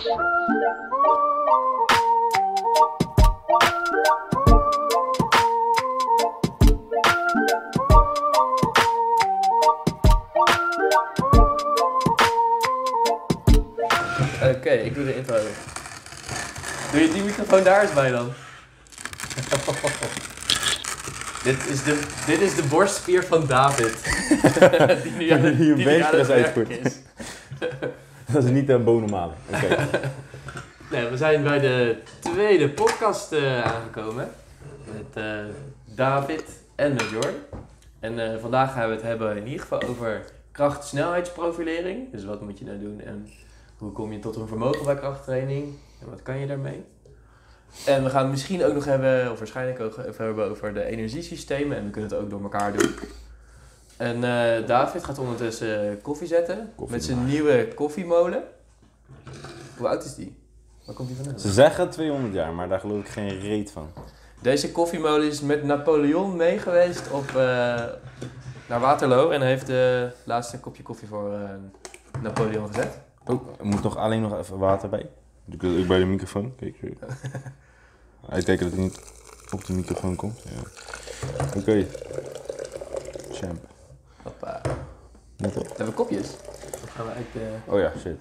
Oké, ik doe de intro. Doe je die microfoon daar eens bij dan? dit, is de, dit is de borstspier van David. die nu aan, Die nu aan het is. Dat is niet de bonenmalen. Nee, we zijn bij de tweede podcast eh, aangekomen. Met eh, David en met Jorn. En eh, vandaag gaan we het hebben in ieder geval over kracht-snelheidsprofilering. Dus wat moet je nou doen en hoe kom je tot een vermogen bij krachttraining en wat kan je daarmee? En we gaan het misschien ook nog hebben, of waarschijnlijk ook even hebben over de energiesystemen en we kunnen het ook door elkaar doen. En eh, David gaat ondertussen koffie zetten Koffie met zijn maken. nieuwe koffiemolen. Hoe oud is die? Waar komt die vandaan? Ze zeggen 200 jaar, maar daar geloof ik geen reet van. Deze koffiemolen is met Napoleon meegeweest op, eh, naar Waterloo en heeft de laatste kopje koffie voor eh, Napoleon gezet. Oh, er moet nog alleen nog even water bij. Ik bij de microfoon. Kijk. zo. Uitkijken dat het niet op de microfoon komt. Ja. Oké. Champ. Hoppa. Net op. We hebben kopjes. Dan gaan we uit de... Oh ja, shit.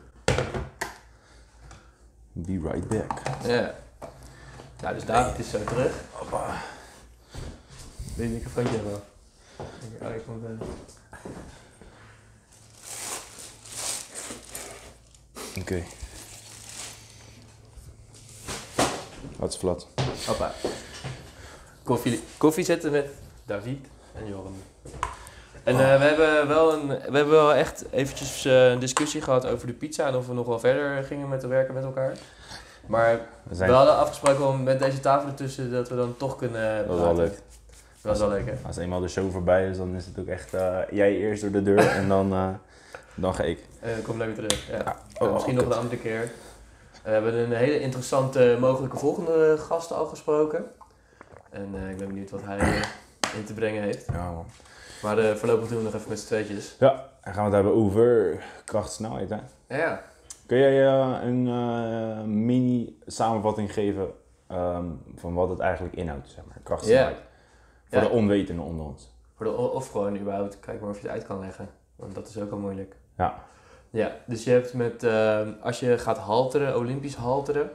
Be right back. Ja. Nou, dus David is zo terug. Hoppa. Wil je microfoontje hebben? Oh, ik komt, eh, Oké. Wat is flat? Hoppa. Koffie, koffie zetten met David en Joram. En eh, we hebben wel een, we hebben wel echt eventjes eh, een discussie gehad over de pizza en of we nog wel verder gingen met te werken met elkaar. Maar We we zijn... hadden afgesproken om met deze tafel ertussen dat we dan toch kunnen. Dat is wel leuk. Dat was wel leuk, hè? Als eenmaal de show voorbij is, dan is het ook echt eh, jij eerst door de deur en dan, dan ga ik. En dan kom ik weer terug. Ja. Ja. Nou, Oh, misschien kut. nog een andere keer. We hebben een hele interessante mogelijke volgende gast al gesproken. En ik ben benieuwd wat hij in te brengen heeft. Ja, man. Maar eh, voorlopig doen we nog even met z'n tweetjes. Ja, dan gaan we het hebben over krachtsnelheid. Hè? Ja, Kun jij eh, een eh, mini samenvatting geven ehm, van wat het eigenlijk inhoudt, zeg maar, krachtsnelheid? Voor Ja. de onwetenden onder ons. voor de, of gewoon überhaupt, kijk maar of je het uit kan leggen. Want dat is ook al moeilijk. Ja. Ja, dus je hebt met, eh, als je gaat halteren, olympisch halteren,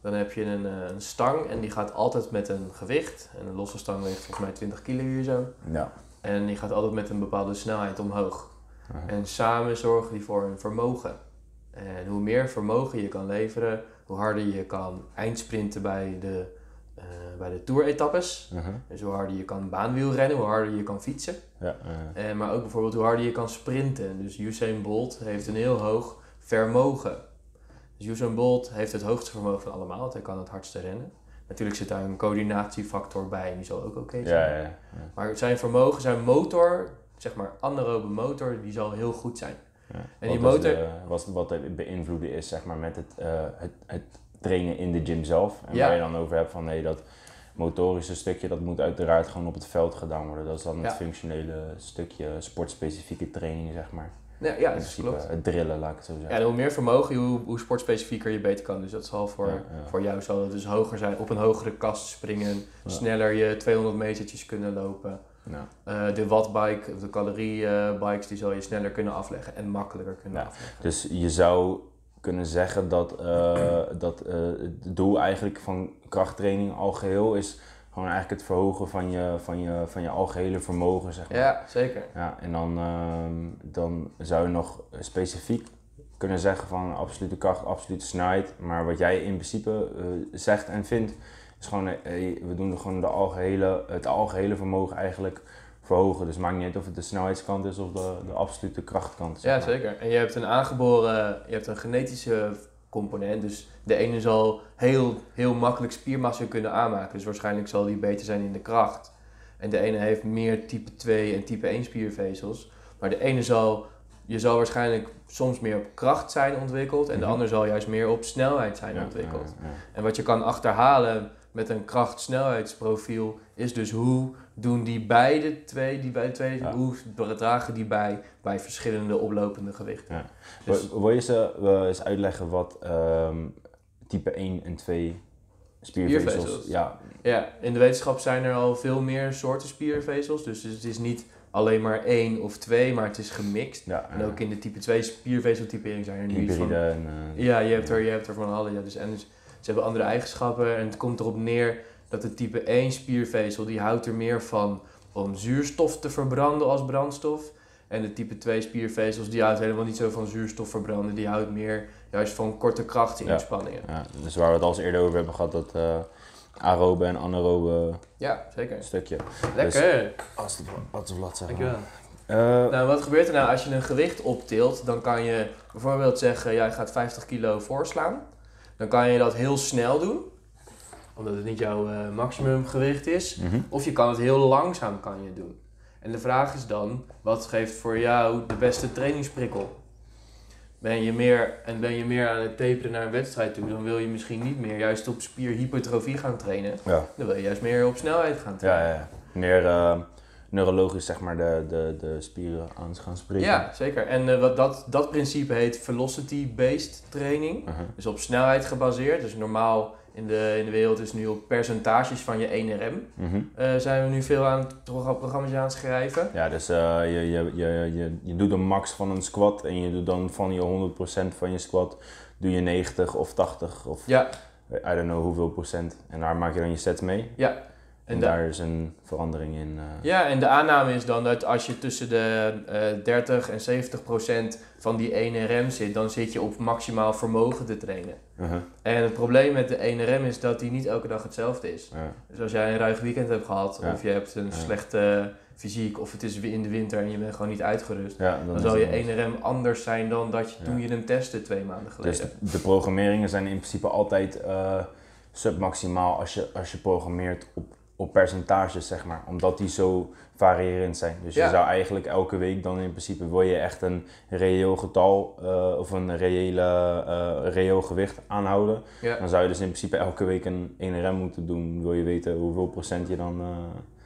dan heb je een, een stang en die gaat altijd met een gewicht. En een losse stang weegt volgens mij 20 kilo hier zo. Ja. En die gaat altijd met een bepaalde snelheid omhoog. En samen zorgen die voor een vermogen. En hoe meer vermogen je kan leveren, hoe harder je kan eindsprinten bij de, eh bij de tour-etappes. Mhm. Dus hoe harder je kan baanwielrennen, hoe harder je kan fietsen. Ja, eh, En, maar ook bijvoorbeeld hoe harder je kan sprinten. Dus Usain Bolt heeft een heel hoog vermogen. Dus Usain Bolt heeft het hoogste vermogen van allemaal, want hij kan het hardste rennen. Natuurlijk zit daar een coördinatiefactor bij en die zal ook oké zijn. ja, ja, ja. Maar zijn vermogen, zijn motor, zeg maar anaerobe motor, die zal heel goed zijn. Ja. En die wat motor- de- wat, wat het beïnvloeden is, zeg maar, met het, eh, het, het trainen in de gym zelf. En waar je dan over hebt van, nee, dat motorische stukje, dat moet uiteraard gewoon op het veld gedaan worden. Dat is dan het functionele stukje, sportspecifieke training, zeg maar. Ja, ja in dat principe klopt. het drillen, laat ik het zo Ja, zeggen. en hoe meer vermogen, hoe, hoe sportspecifieker je beter kan. Dus dat zal voor, Ja, ja. voor jou zal het dus hoger zijn, op een hogere kast springen, Ja. sneller je 200 metertjes kunnen lopen. Ja. Eh, de wattbike, of de caloriebikes, die zal je sneller kunnen afleggen en makkelijker kunnen Ja. afleggen. Dus je zou kunnen zeggen dat, eh, dat eh, het doel eigenlijk van krachttraining al geheel is gewoon eigenlijk het verhogen van je, van je, van je algehele vermogen, zeg maar. Ja, zeker. Ja, en dan, ehm, dan zou je nog specifiek kunnen zeggen van absolute kracht, absolute snelheid. Maar wat jij in principe eh, zegt en vindt, is gewoon, eh, hey, we doen gewoon de algehele, het algehele vermogen eigenlijk verhogen. Dus het maakt niet uit of het de snelheidskant is of de, de absolute krachtkant. zeg Ja, zeker. En je hebt een aangeboren, je hebt een genetische component. Dus de ene zal heel, heel makkelijk spiermassa kunnen aanmaken. Dus waarschijnlijk zal die beter zijn in de kracht. En de ene heeft meer type 2 en type 1 spiervezels. Maar de ene zal, je zal waarschijnlijk soms meer op kracht zijn ontwikkeld. En de Mhm. ander zal juist meer op snelheid zijn Ja, ontwikkeld. ja, ja. En wat je kan achterhalen met een kracht-snelheidsprofiel is dus hoe doen die beide twee, die beide twee, Ja. hoe dragen die bij bij verschillende oplopende gewichten. Ja. Dus, Wil wil je ze eens uitleggen wat ehm, type 1 en 2 spiervezels... Spiervezels. Ja, ja, in de wetenschap zijn er al veel meer soorten spiervezels, dus het is niet alleen maar één of twee, maar het is gemixt. ja, En ook in de type 2 spiervezeltypering zijn er nu iets van en... eh, Ja, je hebt er, je hebt er van alle. Ja. Dus, en dus, ze hebben andere eigenschappen en het komt erop neer dat de type 1 spiervezel, die houdt er meer van om zuurstof te verbranden als brandstof. En de type 2 spiervezels, die houdt helemaal niet zo van zuurstof verbranden. Die houdt meer juist van korte krachtinspanningen. Ja, dus waar we het al eens eerder over hebben gehad, dat eh aerobe en anaerobe Ja, zeker. stukje. Lekker. Als de, als de blad, zeg maar. Dankjewel. Eh, Nou, wat gebeurt er nou als je een gewicht optilt? Dan kan je bijvoorbeeld zeggen, jij gaat 50 kilo voorslaan. Dan kan je dat heel snel doen, omdat het niet jouw eh, maximumgewicht is. mhm. Of je kan het heel langzaam kan je doen. En de vraag is dan, wat geeft voor jou de beste trainingsprikkel? Ben je meer, en ben je meer aan het taperen naar een wedstrijd toe, dan wil je misschien niet meer juist op spierhypertrofie gaan trainen. Ja. Dan wil je juist meer op snelheid gaan trainen. Ja, ja. Meer eh, neurologisch, zeg maar, de, de, de spieren aan gaan spreken. Ja, zeker. En eh, wat dat, dat principe heet velocity-based training. Mhm. Dus op snelheid gebaseerd. Dus normaal in de, in de wereld is nu op percentages van je 1RM. Mhm. eh, zijn we nu veel aan het pro- programma's aan het schrijven. Ja, dus eh, je, je, je, je, je doet een max van een squat en je doet dan van je 100% van je squat doe je 90 of 80 of Ja, I don't know hoeveel procent. En daar maak je dan je sets mee. ja. En, En da- daar is een verandering in. eh, Ja, en de aanname is dan dat als je tussen de eh 30 en 70 procent van die 1RM zit, dan zit je op maximaal vermogen te trainen. uh-huh. En het probleem met de 1RM is dat die niet elke dag hetzelfde is. Dus als jij een ruig weekend hebt gehad, of je hebt een slechte fysiek, of het is in de winter en je bent gewoon niet uitgerust, Ja, dan zal je anders. 1RM anders zijn dan dat je toen je hem testte twee maanden geleden. Dus de programmeringen zijn in principe altijd eh, submaximaal als je, als je programmeert op, op percentages, zeg maar. Omdat die zo variërend zijn. Dus Ja. je zou eigenlijk elke week dan in principe wil je echt een reëel getal eh, of een reële, eh, reëel gewicht aanhouden. ja. Dan zou je dus in principe elke week een 1RM moeten doen. Wil je weten hoeveel procent je dan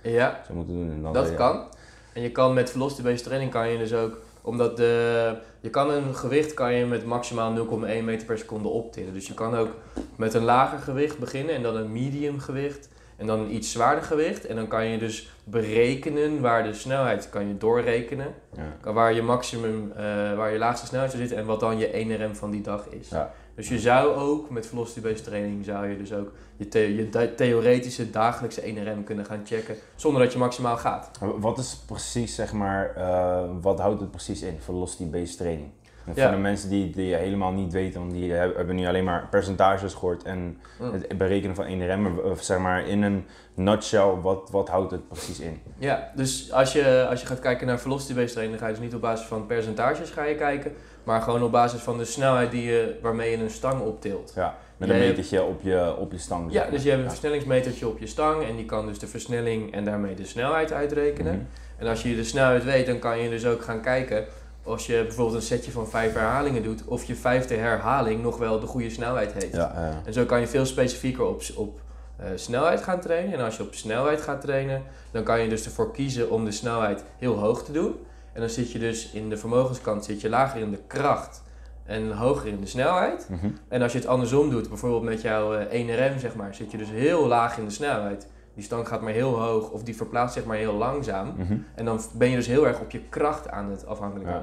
eh, ja, zou moeten doen. En dan dat je- kan. En je kan met velocity-based training kan je dus ook, omdat de, je kan een gewicht kan je met maximaal 0,1 meter per seconde optillen. Dus je kan ook met een lager gewicht beginnen en dan een medium gewicht en dan een iets zwaarder gewicht. En dan kan je dus berekenen waar de snelheid kan je doorrekenen. Ja. Waar je maximum, eh, waar je laagste snelheid zitten en wat dan je 1RM van die dag is. Ja. Dus je zou ook met velocity-based training zou je dus ook je, the- je theoretische dagelijkse 1RM kunnen gaan checken zonder dat je maximaal gaat. Wat is precies, zeg maar, eh, wat houdt het precies in, velocity-based training? En Ja. Voor de mensen die, die helemaal niet weten, want die hebben, nu alleen maar percentages gehoord en Mm. het berekenen van 1 maar of zeg maar in een nutshell, wat, wat houdt het precies in? Ja, dus als je, als je gaat kijken naar velocity-based training, dan ga je dus niet op basis van percentages ga je kijken, maar gewoon op basis van de snelheid die je, waarmee je een stang optilt. Ja, met een metertje op je, op je stang. Ja, dus je hebt een versnellingsmetertje op je stang en die kan dus de versnelling en daarmee de snelheid uitrekenen. Mhm. En als je de snelheid weet, dan kan je dus ook gaan kijken als je bijvoorbeeld een setje van vijf herhalingen doet, of je vijfde herhaling nog wel de goede snelheid heeft. Ja, ja. En zo kan je veel specifieker op, op eh, snelheid gaan trainen. En als je op snelheid gaat trainen, dan kan je dus ervoor kiezen om de snelheid heel hoog te doen. En dan zit je dus in de vermogenskant zit je lager in de kracht en hoger in de snelheid. Mhm. En als je het andersom doet, bijvoorbeeld met jouw eh, 1RM zeg maar, zit je dus heel laag in de snelheid. Die stang gaat maar heel hoog of die verplaatst zich maar heel langzaam. Mhm. En dan ben je dus heel erg op je kracht aan het afhankelijk Ja,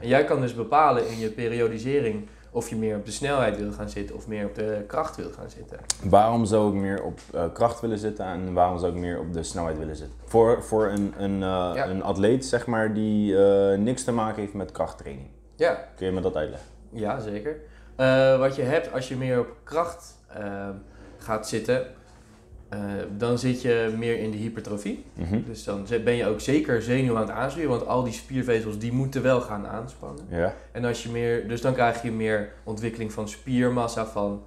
En jij kan dus bepalen in je periodisering of je meer op de snelheid wil gaan zitten of meer op de kracht wil gaan zitten. waarom zou ik meer op eh, kracht willen zitten en waarom zou ik meer op de snelheid willen zitten? Voor, voor een, een, eh, een atleet, zeg maar, die eh, niks te maken heeft met krachttraining. Ja, Kun je me dat uitleggen? ja zeker. Wat je hebt als je meer op kracht gaat zitten, eh, dan zit je meer in de hypertrofie. Mhm. Dus dan ben je ook zeker zenuw aan het aansturen, want al die spiervezels die moeten wel gaan aanspannen. Ja. En als je meer, dus dan krijg je meer ontwikkeling van spiermassa, van,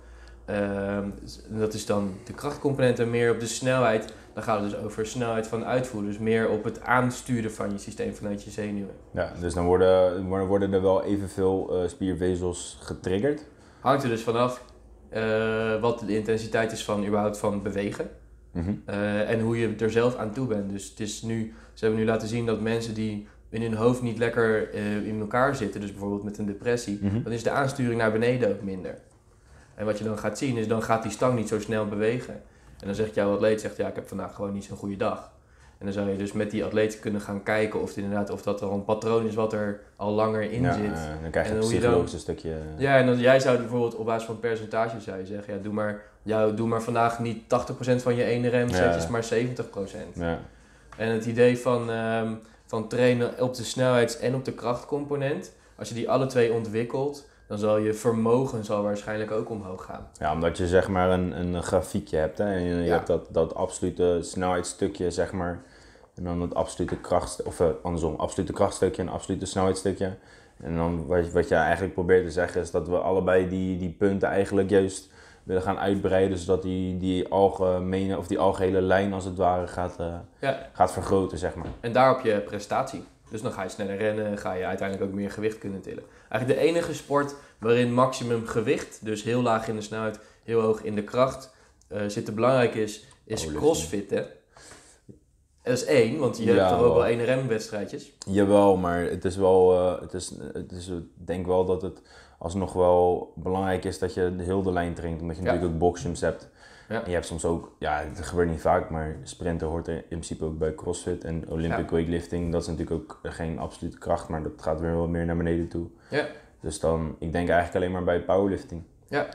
ehm, dat is dan de krachtcomponent en meer op de snelheid. Dan gaat het dus over snelheid van uitvoer, dus meer op het aansturen van je systeem vanuit je zenuwen. Ja, dus dan worden, worden worden er wel evenveel eh, spiervezels getriggerd. Hangt er dus vanaf eh, wat de intensiteit is van überhaupt van bewegen. Mhm. Eh, en hoe je er zelf aan toe bent. Dus het is nu, ze hebben nu laten zien dat mensen die in hun hoofd niet lekker eh, in elkaar zitten, dus bijvoorbeeld met een depressie, Mhm. dan is de aansturing naar beneden ook minder. En wat je dan gaat zien is, dan gaat die stang niet zo snel bewegen. En dan zegt jouw atleet, zegt, ja, ik heb vandaag gewoon niet zo'n goede dag. En dan zou je dus met die atleet kunnen gaan kijken of, het inderdaad, of dat er een patroon is wat er al langer in Ja, zit. eh, dan krijg je En dan- psychologische stukje. Ja, en dan, jij zou bijvoorbeeld op basis van percentage zou je zeggen, ja, doe maar, jou, doe maar vandaag niet 80% van je ene rem setjes, Ja. maar 70%. Ja. En het idee van, ehm, van trainen op de snelheids- en op de krachtcomponent, als je die alle twee ontwikkelt, dan zal je vermogen zal waarschijnlijk ook omhoog gaan. Ja, omdat je zeg maar een, een grafiekje hebt. Hè? En je, je Ja. hebt dat, dat absolute snelheidsstukje, zeg maar. En dan het absolute kracht, of eh, andersom, absolute krachtstukje en absolute snelheidsstukje. En dan wat, wat je eigenlijk probeert te zeggen is dat we allebei die, die punten eigenlijk juist willen gaan uitbreiden. Zodat die, die algemene, of die algehele lijn als het ware gaat, eh, Ja. gaat vergroten, zeg maar. En daarop je prestatie. Dus dan ga je sneller rennen, ga je uiteindelijk ook meer gewicht kunnen tillen. Eigenlijk de enige sport waarin maximum gewicht, dus heel laag in de snelheid, heel hoog in de kracht, eh zitten belangrijk is, is Powerlifting. crossfitten. Dat is één, want je Ja, hebt toch ook wel één remwedstrijdjes. Jawel, maar het is wel, eh, het is, het is, ik denk wel dat het alsnog wel belangrijk is dat je de heel de lijn traint. Omdat je Ja. natuurlijk ook boxjumps hebt. Ja. En je hebt soms ook, ja, het gebeurt niet vaak, maar sprinten hoort er in principe ook bij CrossFit. En Olympic weightlifting, dat is natuurlijk ook geen absolute kracht, maar dat gaat weer wat meer naar beneden toe. Ja. Dus dan, ik denk eigenlijk alleen maar bij powerlifting. Ja.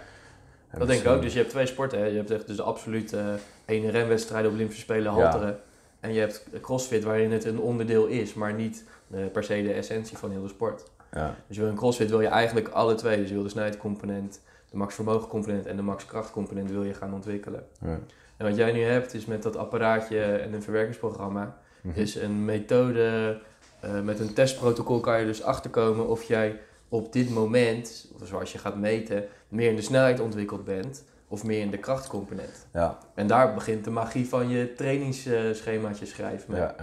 En Dat denk ik ook. Dus je hebt twee sporten. Hè. Je hebt echt dus absoluut eh ene renwedstrijden op Olympische Spelen, halteren. En je hebt crossfit waarin het een onderdeel is, maar niet eh, per se de essentie van heel de sport. Ja, Dus je wil in crossfit wil je eigenlijk alle twee. Dus je wil de snelheidscomponent, de max vermogen component en de max krachtcomponent wil je gaan ontwikkelen. ja. En wat jij nu hebt is met dat apparaatje en een verwerkingsprogramma, Mhm. is een methode, eh, met een testprotocol kan je dus achterkomen of jij op dit moment, of zoals je gaat meten, meer in de snelheid ontwikkeld bent of meer in de krachtcomponent. ja, En daar begint de magie van je trainingsschemaatje schrijven. mee. ja,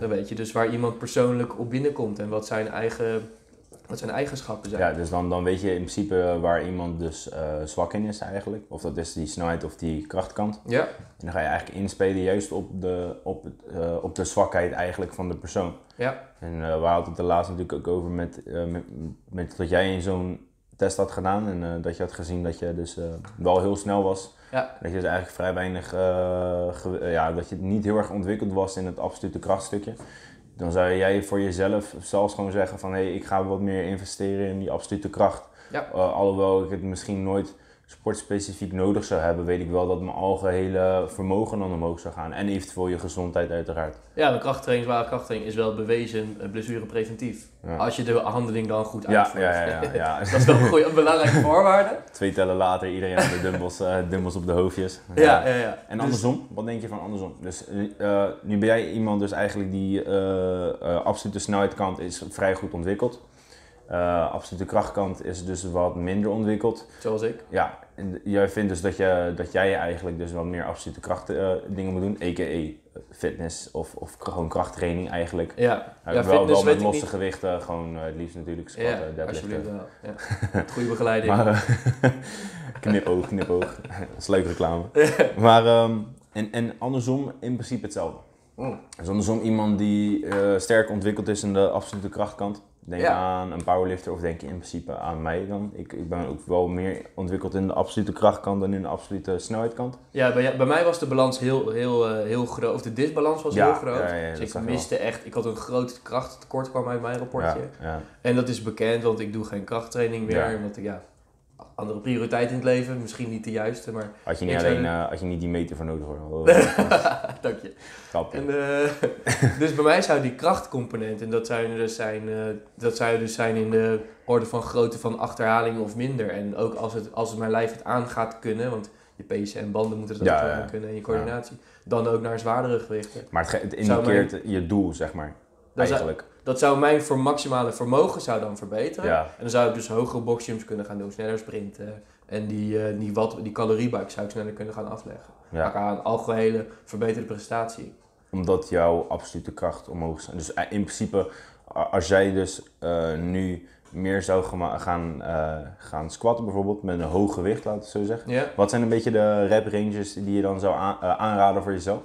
Dan weet je dus waar iemand persoonlijk op binnenkomt en wat zijn, eigen, wat zijn eigenschappen zijn. Ja, dus dan, dan weet je in principe waar iemand dus eh, zwak in is eigenlijk. Of dat is die snelheid of die krachtkant. Ja, En dan ga je eigenlijk inspelen juist op de, op het, eh, op de zwakheid eigenlijk van de persoon. ja, En eh we hadden het er laatst natuurlijk ook over met, met, met dat jij in zo'n test had gedaan. En eh, dat je had gezien dat je dus eh, wel heel snel was. ja, Dat je dus eigenlijk vrij weinig, eh, ja, dat je niet heel erg ontwikkeld was in het absolute krachtstukje. Dan zou jij voor jezelf zelfs gewoon zeggen van hé, hey, ik ga wat meer investeren in die absolute kracht. Ja. Alhoewel ik het misschien nooit sportspecifiek nodig zou hebben, weet ik wel dat mijn algehele vermogen dan omhoog zou gaan. En eventueel je gezondheid uiteraard. ja, de krachttraining, zware krachttraining is wel bewezen eh, blessurepreventief. Ja. Als je de handeling dan goed uitvoert. ja, ja, ja, ja. Dat is wel een, goeie, een belangrijke voorwaarde. Twee tellen later, iedereen aan de dumbbells, eh, dumbbells op de hoofdjes. Ja, ja, ja. En Dus- andersom, wat denk je van andersom? Dus eh, nu ben jij iemand dus eigenlijk die eh, absolute snelheidskant is vrij goed ontwikkeld. Absolute krachtkant is dus wat minder ontwikkeld. zoals ik. Ja, jij vindt dus dat, je, dat jij eigenlijk dus wat meer absolute kracht eh, dingen moet doen, a.k.a. fitness of, of gewoon krachttraining eigenlijk. Ja, Eh, ja wel, wel met weet ik losse niet. gewichten, gewoon eh, het liefst natuurlijk Ja, squatten, deadliften. alsjeblieft wel. Ja. Goede begeleiding. Maar, eh, knipoog, knipoog. Dat is leuk reclame. Maar, ehm, en, en andersom in principe hetzelfde. Mm. Dus andersom iemand die eh, sterk ontwikkeld is in de absolute krachtkant. Denk Ja. aan een powerlifter of denk je in principe aan mij dan. Ik, ik ben ook wel meer ontwikkeld in de absolute krachtkant dan in de absolute snelheidkant. Ja, bij, bij mij was de balans heel, heel, eh, heel groot. Of de disbalans was Ja, heel groot. ja, ja, dus ik miste echt... Ik had een groot krachttekort kwam uit mijn rapportje. En dat is bekend, want ik doe geen krachttraining meer. Omdat ik, ja, andere prioriteit in het leven. Misschien niet de juiste, maar Had je niet alleen, eh, had je niet die meter voor nodig hoor. dank je. Grapje. En, eh, dus bij mij zou die krachtcomponent, en dat zou dus zijn, eh, dat zou dus zijn in de orde van grootte van achterhaling of minder. En ook als het, als het mijn lijf het aan gaat kunnen, want je pezen en banden moeten ook Ja, kunnen en je coördinatie. Dan ook naar zwaardere gewichten. Maar het, het mijn- indiceert je doel, zeg maar. Dat zou, Eigenlijk. dat zou mijn voor maximale vermogen zou dan verbeteren. Ja. En dan zou ik dus hogere boxjumps kunnen gaan doen, sneller sprinten. En die, eh, die, watt, die caloriebuik zou ik sneller kunnen gaan afleggen. Ja. Maar aan algehele verbeterde prestatie. Omdat jouw absolute kracht omhoog is. Dus eh, in principe, als jij dus eh, nu meer zou gaan, eh, gaan squatten bijvoorbeeld met een hoog gewicht, laten we zo zeggen. Ja, Wat zijn een beetje de rep ranges die je dan zou aan- aanraden voor jezelf?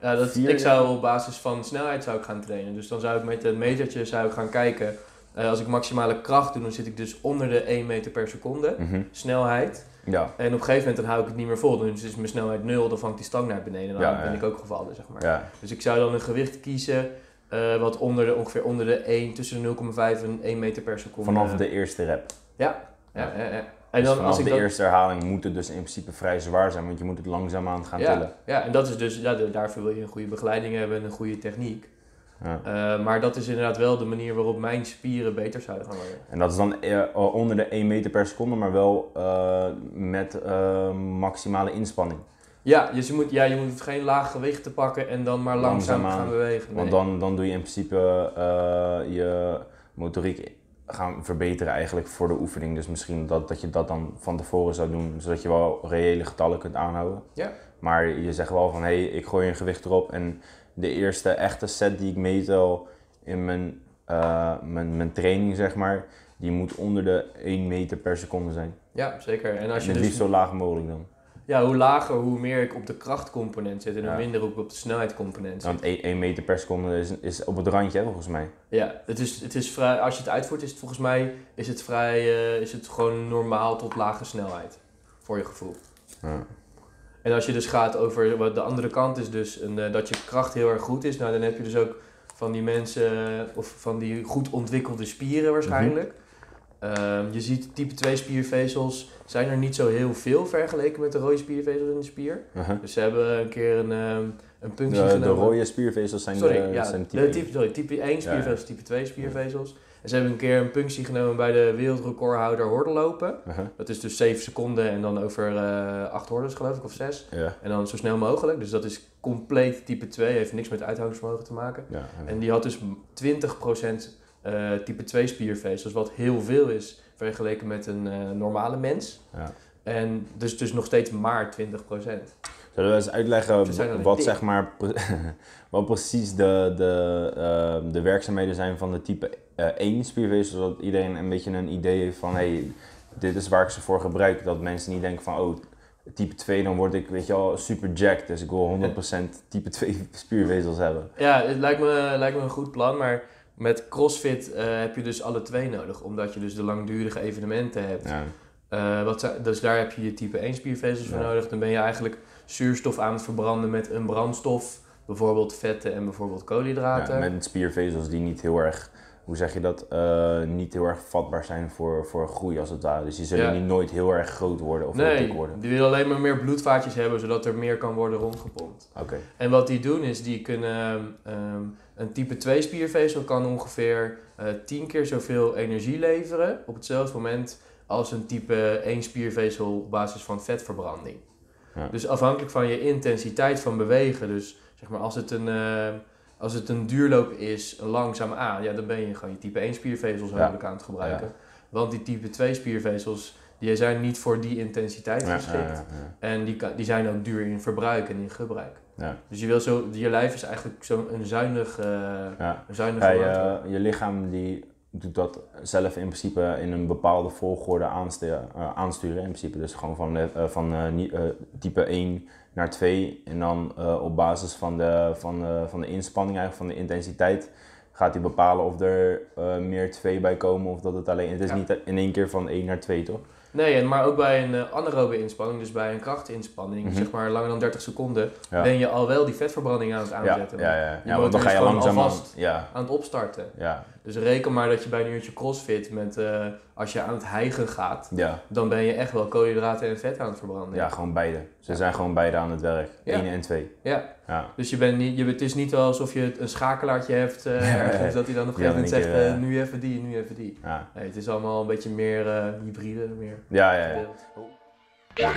Ja dat, Vier, ik zou op basis van snelheid zou ik gaan trainen. Dus dan zou ik met een metertje zou ik gaan kijken. eh, als ik maximale kracht doe, dan zit ik dus onder de 1 meter per seconde. Mhm. Snelheid. Ja, En op een gegeven moment dan hou ik het niet meer vol. Dus is mijn snelheid 0, dan vangt die stang naar beneden. Dan Ja, ben ja. ik ook gevallen, zeg maar. ja, Dus ik zou dan een gewicht kiezen eh, wat onder de, ongeveer onder de 1, tussen de 0,5 en 1 meter per seconde. vanaf de eerste rep. Ja, ja, ja. En En dan als ik de dat, eerste herhaling moet het dus in principe vrij zwaar zijn, want je moet het langzaamaan gaan ja, tillen. ja, en dat is dus, ja, daarvoor wil je een goede begeleiding hebben en een goede techniek. Ja. Eh, maar dat is inderdaad wel de manier waarop mijn spieren beter zouden gaan worden. En dat is dan eh, onder de 1 meter per seconde, maar wel eh, met maximale inspanning. Ja, dus je moet, ja, je moet geen laag gewicht te pakken en dan maar langzaam gaan bewegen. Want dan, dan doe je in principe je motoriek gaan verbeteren eigenlijk voor de oefening. Dus misschien dat, dat je dat dan van tevoren zou doen, zodat je wel reële getallen kunt aanhouden. Ja. Maar je zegt wel van, hé, hey, ik gooi een gewicht erop en de eerste echte set die ik meetel in mijn, eh, mijn, mijn training, zeg maar, die moet onder de 1 meter per seconde zijn. Ja, zeker. En als En je het dus, liefst zo laag mogelijk dan. Ja, hoe lager, hoe meer ik op de krachtcomponent zit en hoe minder ik op de snelheidscomponent zit. Want 1 meter per seconde is, is op het randje, hè, volgens mij. Ja, het is, het is vrij, als je het uitvoert, is het volgens mij is het vrij, eh, is het gewoon normaal tot lage snelheid. Voor je gevoel. Ja. En als je dus gaat over wat de andere kant is, dus een, eh, dat je kracht heel erg goed is, nou dan heb je dus ook van die mensen, eh, of van die goed ontwikkelde spieren waarschijnlijk. Ehm, je ziet type 2 spiervezels zijn er niet zo heel veel vergeleken met de rode spiervezels in de spier. Uh-huh. Dus ze hebben een keer een, ehm, een punctie De, de genomen. rode spiervezels zijn Sorry, de, ja, zijn de type type, sorry, type 1 Ja, spiervezels, type 2 spiervezels. En ze hebben een keer een punctie genomen bij de wereldrecordhouder hordenlopen. Uh-huh. Dat is dus 7 seconden en dan over eh 8 hordes geloof ik, of 6. Ja, En dan zo snel mogelijk. Dus dat is compleet type 2, heeft niks met uithoudingsvermogen te maken. ja. En die had dus 20% eh type 2 spiervezels, wat heel veel is vergeleken met een eh, normale mens. Ja. En dus, dus nog steeds maar 20%. Zullen we eens uitleggen wat, zeg maar, wat precies de, de, eh, de werkzaamheden zijn van de type eh 1 spiervezel, zodat iedereen een beetje een idee heeft van hey, dit is waar ik ze voor gebruik. Dat mensen niet denken van oh, type 2 dan word ik weet je wel super jacked, dus ik wil 100% type 2 spiervezels hebben. Ja, het lijkt me, lijkt me een goed plan, maar met CrossFit eh, heb je dus alle twee nodig. Omdat je dus de langdurige evenementen hebt. Ja, Eh, wat, dus daar heb je je type 1 spiervezels voor nodig. Dan ben je eigenlijk zuurstof aan het verbranden met een brandstof. Bijvoorbeeld vetten en bijvoorbeeld koolhydraten. ja, met spiervezels die niet heel erg, hoe zeg je dat, Eh, niet heel erg vatbaar zijn voor, voor groei als het ware. Dus die zullen Ja. niet nooit heel erg groot worden of heel dik nee, worden. die willen alleen maar meer bloedvaatjes hebben, zodat er meer kan worden rondgepompt. Oké, En wat die doen is, die kunnen ehm, een type 2 spiervezel kan ongeveer eh 10 keer zoveel energie leveren op hetzelfde moment als een type 1 spiervezel op basis van vetverbranding. Ja. Dus afhankelijk van je intensiteit van bewegen, dus zeg maar als het een, eh, als het een duurloop is, langzaam aan, ja, dan ben je gewoon je type 1 spiervezels hopelijk aan het gebruiken. Want die type 2 spiervezels, die zijn niet voor die intensiteit geschikt. En die, die zijn ook duur in verbruik en in gebruik. Ja. Dus je, wil zo, je lijf is eigenlijk zo'n een zuinig, eh ja. een zuinig Ja, je, je lichaam die doet dat zelf in principe in een bepaalde volgorde aanste- eh, aansturen. In principe dus gewoon van, eh, van eh, type 1 naar 2. En dan op basis van de, van, de, van de inspanning, eigenlijk van de intensiteit, gaat hij bepalen of er meer 2 bij komen of dat het alleen... Het is Ja. niet in één keer van 1 naar 2, toch? Nee, en maar ook bij een uh, anaerobe inspanning, dus bij een krachtinspanning, Mhm. zeg maar langer dan 30 seconden, Ja. ben je al wel die vetverbranding aan het Ja, aanzetten. ja, ja. Je ja want dan motor ga je langzaam aan... alvast Ja, aan het opstarten. ja, Dus reken maar dat je bij een uurtje crossfit, met, eh, als je aan het hijgen gaat, ja. dan ben je echt wel koolhydraten en vet aan het verbranden. Ja, gewoon beide. Ze zijn gewoon beide aan het werk. Ja. 1 en 2. Ja. Ja. Dus je bent niet, je, het is niet wel alsof je een schakelaartje hebt, eh, ergens, dat hij dan op een gegeven moment zegt, keer, eh, nu even die, nu even die. Ja, Nee, het is allemaal een beetje meer eh, hybride, meer ja, ja. ja.